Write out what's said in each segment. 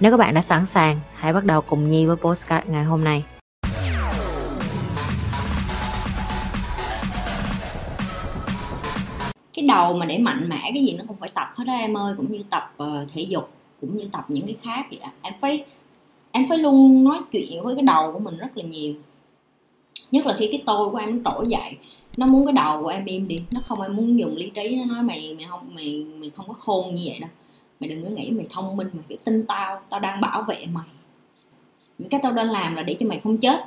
Nếu các bạn đã sẵn sàng, hãy bắt đầu cùng Nhi với postcard ngày hôm nay. cái đầu mà để mạnh mẽ cái gì nó cũng phải tập hết đó em ơi cũng như tập uh, thể dục cũng như tập những cái khác vậy em phải em phải luôn nói chuyện với cái đầu của mình rất là nhiều. Nhất là khi cái tôi của em nó trỗi dậy nó muốn cái đầu của em im đi nó không em muốn dùng lý trí nó nói mày mày không mày mày không có khôn như vậy đâu mày đừng có nghĩ mày thông minh mày phải tin tao. Tao đang bảo vệ mày. Những cái tao đang làm là để cho mày không chết.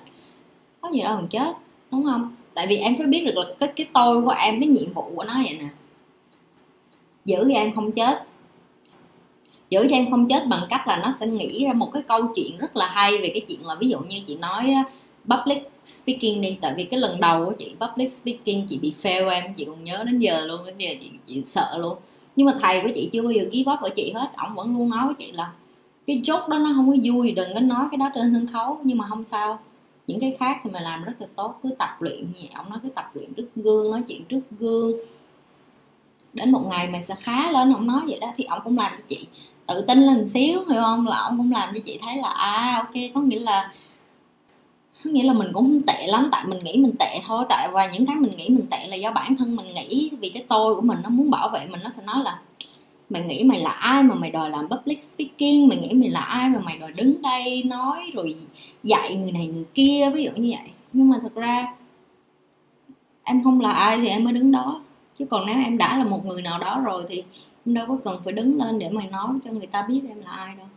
Có gì đâu mà chết đúng không? Tại vì em phải biết được là cái cái tôi của em cái nhiệm vụ của nó vậy nè. Giữ cho em không chết. Giữ cho em không chết bằng cách là nó sẽ nghĩ ra một cái câu chuyện rất là hay về cái chuyện là ví dụ như chị nói public speaking đi. Tại vì cái lần đầu của chị public speaking chị bị fail em chị còn nhớ đến giờ luôn đến giờ chị, chị sợ luôn nhưng mà thầy của chị chưa bao giờ ký bóp ở chị hết. Ổng vẫn luôn nói với chị là cái chốt đó nó không có vui, đừng có nói cái đó trên sân khấu. Nhưng mà không sao. Những cái khác thì mình làm rất là tốt. Cứ tập luyện như ông nói cứ tập luyện trước gương, nói chuyện trước gương. Đến một ngày mình sẽ khá lên. Ông nói vậy đó. Thì ông cũng làm cho chị tự tin lên xíu, hiểu không? Là ông cũng làm cho chị thấy là à ok, có nghĩa là nghĩa là mình cũng không tệ lắm, tại mình nghĩ mình tệ thôi, tại và những cái mình nghĩ mình tệ là do bản thân mình nghĩ, vì cái tôi của mình nó muốn bảo vệ mình, nó sẽ nói là, mày nghĩ mày là ai mà mày đòi làm public speaking? Mày nghĩ mày là ai mà mày đòi đứng đây nói rồi dạy người này người kia? Ví dụ như vậy. Nhưng mà thật ra, em không là ai thì em mới đứng đó. Chứ còn nếu em đã là một người nào đó rồi thì em đâu có cần phải đứng lên để mày nói cho người ta biết em là ai đâu.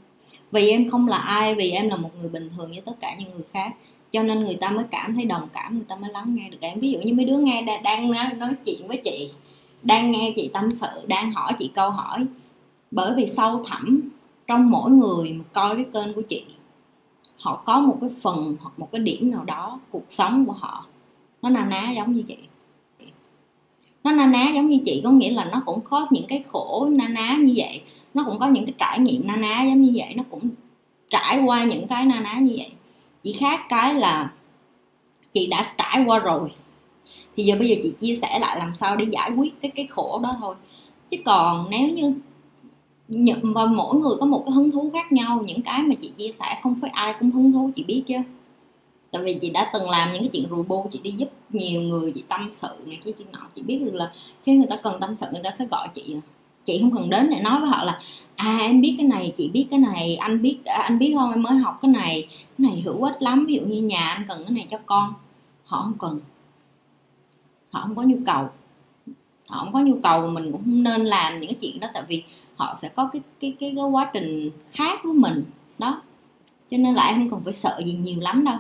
Vì em không là ai, vì em là một người bình thường như tất cả những người khác cho nên người ta mới cảm thấy đồng cảm người ta mới lắng nghe được. Em ví dụ như mấy đứa nghe đang nói, nói chuyện với chị đang nghe chị tâm sự đang hỏi chị câu hỏi. Bởi vì sâu thẳm trong mỗi người mà coi cái kênh của chị họ có một cái phần hoặc một cái điểm nào đó cuộc sống của họ nó na ná giống như chị. Nó na ná giống như chị có nghĩa là nó cũng có những cái khổ na ná như vậy nó cũng có những cái trải nghiệm na ná giống như vậy nó cũng trải qua những cái na ná như vậy chỉ khác cái là chị đã trải qua rồi. Thì giờ bây giờ chị chia sẻ lại làm sao để giải quyết cái cái khổ đó thôi. Chứ còn nếu như và mỗi người có một cái hứng thú khác nhau, những cái mà chị chia sẻ không phải ai cũng hứng thú, chị biết chứ. Tại vì chị đã từng làm những cái chuyện rùi bô chị đi giúp nhiều người, chị tâm sự này cái chuyện nọ. Chị biết được là khi người ta cần tâm sự, người ta sẽ gọi chị. À chị không cần đến để nói với họ là à em biết cái này chị biết cái này anh biết à, anh biết không em mới học cái này cái này hữu ích lắm ví dụ như nhà anh cần cái này cho con. Họ không cần. Họ không có nhu cầu. Họ không có nhu cầu mà mình cũng không nên làm những cái chuyện đó tại vì họ sẽ có cái cái cái, cái quá trình khác với mình. Đó. Cho nên lại em không cần phải sợ gì nhiều lắm đâu.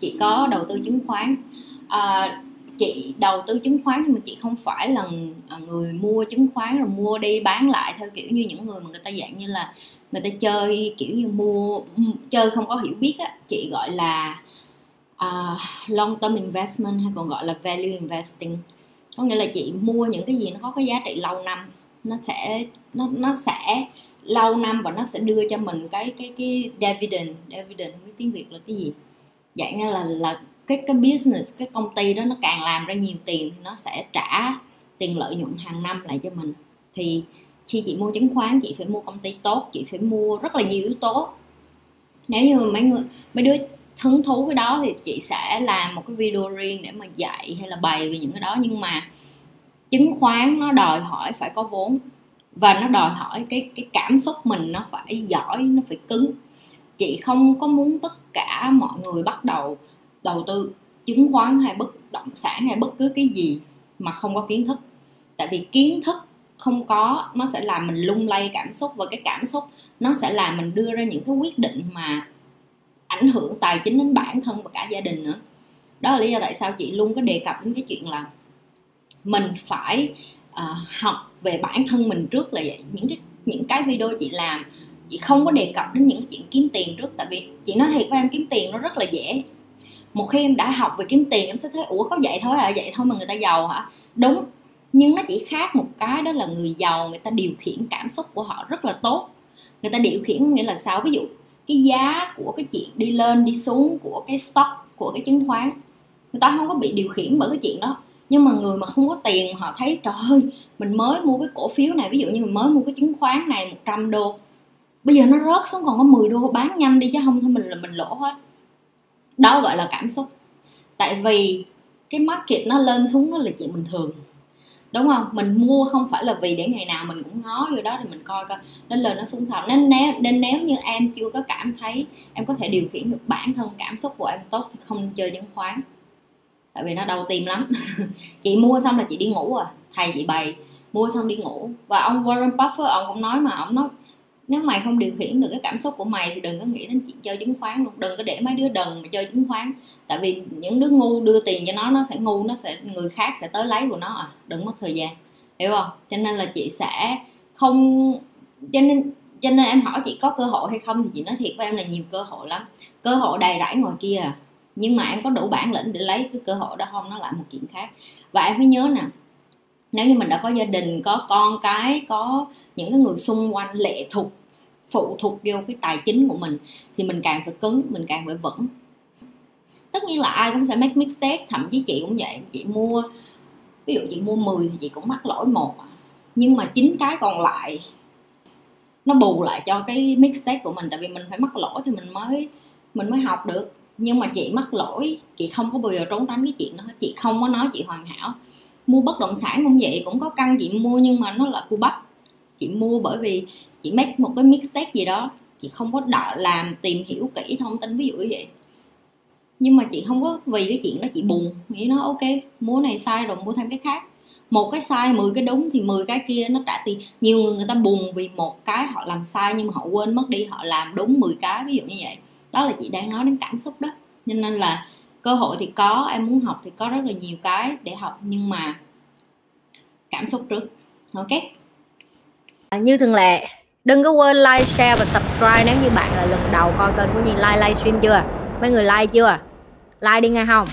Chị có đầu tư chứng khoán. À, chị đầu tư chứng khoán nhưng mà chị không phải là à, người mua chứng khoán rồi mua đi bán lại theo kiểu như những người mà người ta dạng như là người ta chơi kiểu như mua ừ, chơi không có hiểu biết á chị gọi là uh, long term investment hay còn gọi là value investing. Có nghĩa là chị mua những cái gì nó có cái giá trị lâu năm nó sẽ nó nó sẽ lâu năm và nó sẽ đưa cho mình cái cái cái dividend. Dividend không biết tiếng việt là cái gì? Dạng như là là cái cái business, cái công ty đó nó càng làm ra nhiều tiền thì nó sẽ trả tiền lợi nhuận hàng năm lại cho mình. Thì khi chị mua chứng khoán, chị phải mua công ty tốt, chị phải mua rất là nhiều yếu tố. Nếu như mấy người, mấy đứa hứng thú cái đó thì chị sẽ làm một cái video riêng để mà dạy hay là bày về những cái đó. Nhưng mà chứng khoán nó đòi hỏi phải có vốn và nó đòi hỏi cái cái cảm xúc mình nó phải giỏi, nó phải cứng. Chị không có muốn tất cả mọi người bắt đầu đầu tư chứng khoán hay bất động sản hay bất cứ cái gì mà không có kiến thức. Tại vì kiến thức không có nó sẽ làm mình lung lay cảm xúc và cái cảm xúc nó sẽ làm mình đưa ra những cái quyết định mà ảnh hưởng tài chính đến bản thân và cả gia đình nữa. Đó là lý do tại sao chị luôn có đề cập đến cái chuyện là mình phải uh, học về bản thân mình trước là vậy. Những cái những cái video chị làm chị không có đề cập đến những chuyện kiếm tiền trước. Tại vì chị nói thiệt với em kiếm tiền nó rất là dễ một khi em đã học về kiếm tiền, em sẽ thấy, ủa, có vậy thôi à vậy thôi mà người ta giàu hả? Đúng, nhưng nó chỉ khác một cái đó là người giàu, người ta điều khiển cảm xúc của họ rất là tốt. Người ta điều khiển nghĩa là sao? Ví dụ, cái giá của cái chuyện đi lên, đi xuống của cái stock, của cái chứng khoán, người ta không có bị điều khiển bởi cái chuyện đó. Nhưng mà người mà không có tiền, họ thấy, trời ơi, mình mới mua cái cổ phiếu này, ví dụ như mình mới mua cái chứng khoán này 100 đô, bây giờ nó rớt xuống còn có 10 đô, bán nhanh đi chứ không thôi mình là mình lỗ hết đó gọi là cảm xúc. Tại vì cái market nó lên xuống nó là chuyện bình thường. Đúng không? Mình mua không phải là vì để ngày nào mình cũng ngó vô đó thì mình coi coi. Nó lên nó xuống sao? Nên nếu nên nếu như em chưa có cảm thấy em có thể điều khiển được bản thân cảm xúc của em tốt thì không chơi chứng khoán. Tại vì nó đau tim lắm. Chị mua xong là chị đi ngủ à. Thầy chị bày, mua xong đi ngủ. Và ông Warren Buffett, ông cũng nói mà, ông nói nếu mày không điều khiển được cái cảm xúc của mày thì đừng có nghĩ đến chuyện chơi chứng khoán luôn. Đừng có để mấy đứa đần mà chơi chứng khoán. Tại vì những đứa ngu đưa tiền cho nó nó sẽ ngu, nó sẽ, người khác sẽ tới lấy của nó à. Đừng mất thời gian. Hiểu không? Cho nên là chị sẽ không, cho nên cho nên em hỏi chị có cơ hội hay không thì chị nói thiệt với em là nhiều cơ hội lắm. Cơ hội đầy rẫy ngoài kia à. Nhưng mà em có đủ bản lĩnh để lấy cái cơ hội đó không? Nó lại một chuyện khác. Và em phải nhớ nè, nếu như mình đã có gia đình, có con cái, có những cái người xung quanh lệ thuộc phụ thuộc vô cái tài chính của mình, thì mình càng phải cứng, mình càng phải vững. Tất nhiên là ai cũng sẽ make mistake, thậm chí chị cũng vậy, chị mua, ví dụ chị mua 10 thì chị cũng mắc lỗi một. Nhưng mà chín cái còn lại, nó bù lại cho cái mistake của mình, tại vì mình phải mắc lỗi thì mình mới mình mới học được. Nhưng mà chị mắc lỗi, chị không có bao giờ trốn tránh cái chuyện đó chị không có nói chị hoàn hảo. Mua bất động sản cũng vậy, cũng có căn chị mua nhưng mà nó là cu bắp chị mua bởi vì chị make một cái mix set gì đó, chị không có đọ làm tìm hiểu kỹ thông tin, ví dụ như vậy. Nhưng mà chị không có, vì cái chuyện đó chị buồn, nghĩ nó ok mua này sai rồi mua thêm cái khác. Một cái sai 10 cái đúng thì 10 cái kia nó trả tiền. Nhiều người người ta buồn vì một cái họ làm sai nhưng mà họ quên mất đi, họ làm đúng 10 cái, ví dụ như vậy. Đó là chị đang nói đến cảm xúc đó. Nên nên là cơ hội thì có, em muốn học thì có rất là nhiều cái để học, nhưng mà cảm xúc trước. Ok? À, như thường lệ, đừng có quên like, share và subscribe nếu như bạn là lần đầu coi kênh của Nhi like livestream chưa? Mấy người like chưa? Like đi nghe không?